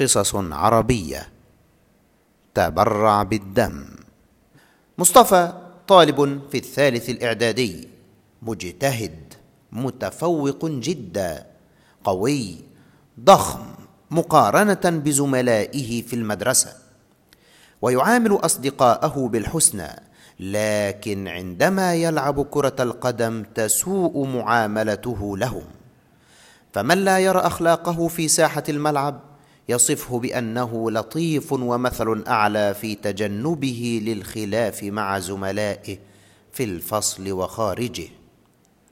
قصص عربية. تبرع بالدم. مصطفى طالب في الثالث الإعدادي. مجتهد متفوق جدا. قوي ضخم مقارنة بزملائه في المدرسة. ويعامل أصدقاءه بالحسنى لكن عندما يلعب كرة القدم تسوء معاملته لهم. فمن لا يرى أخلاقه في ساحة الملعب؟ يصفه بأنه لطيف ومثل أعلى في تجنبه للخلاف مع زملائه في الفصل وخارجه.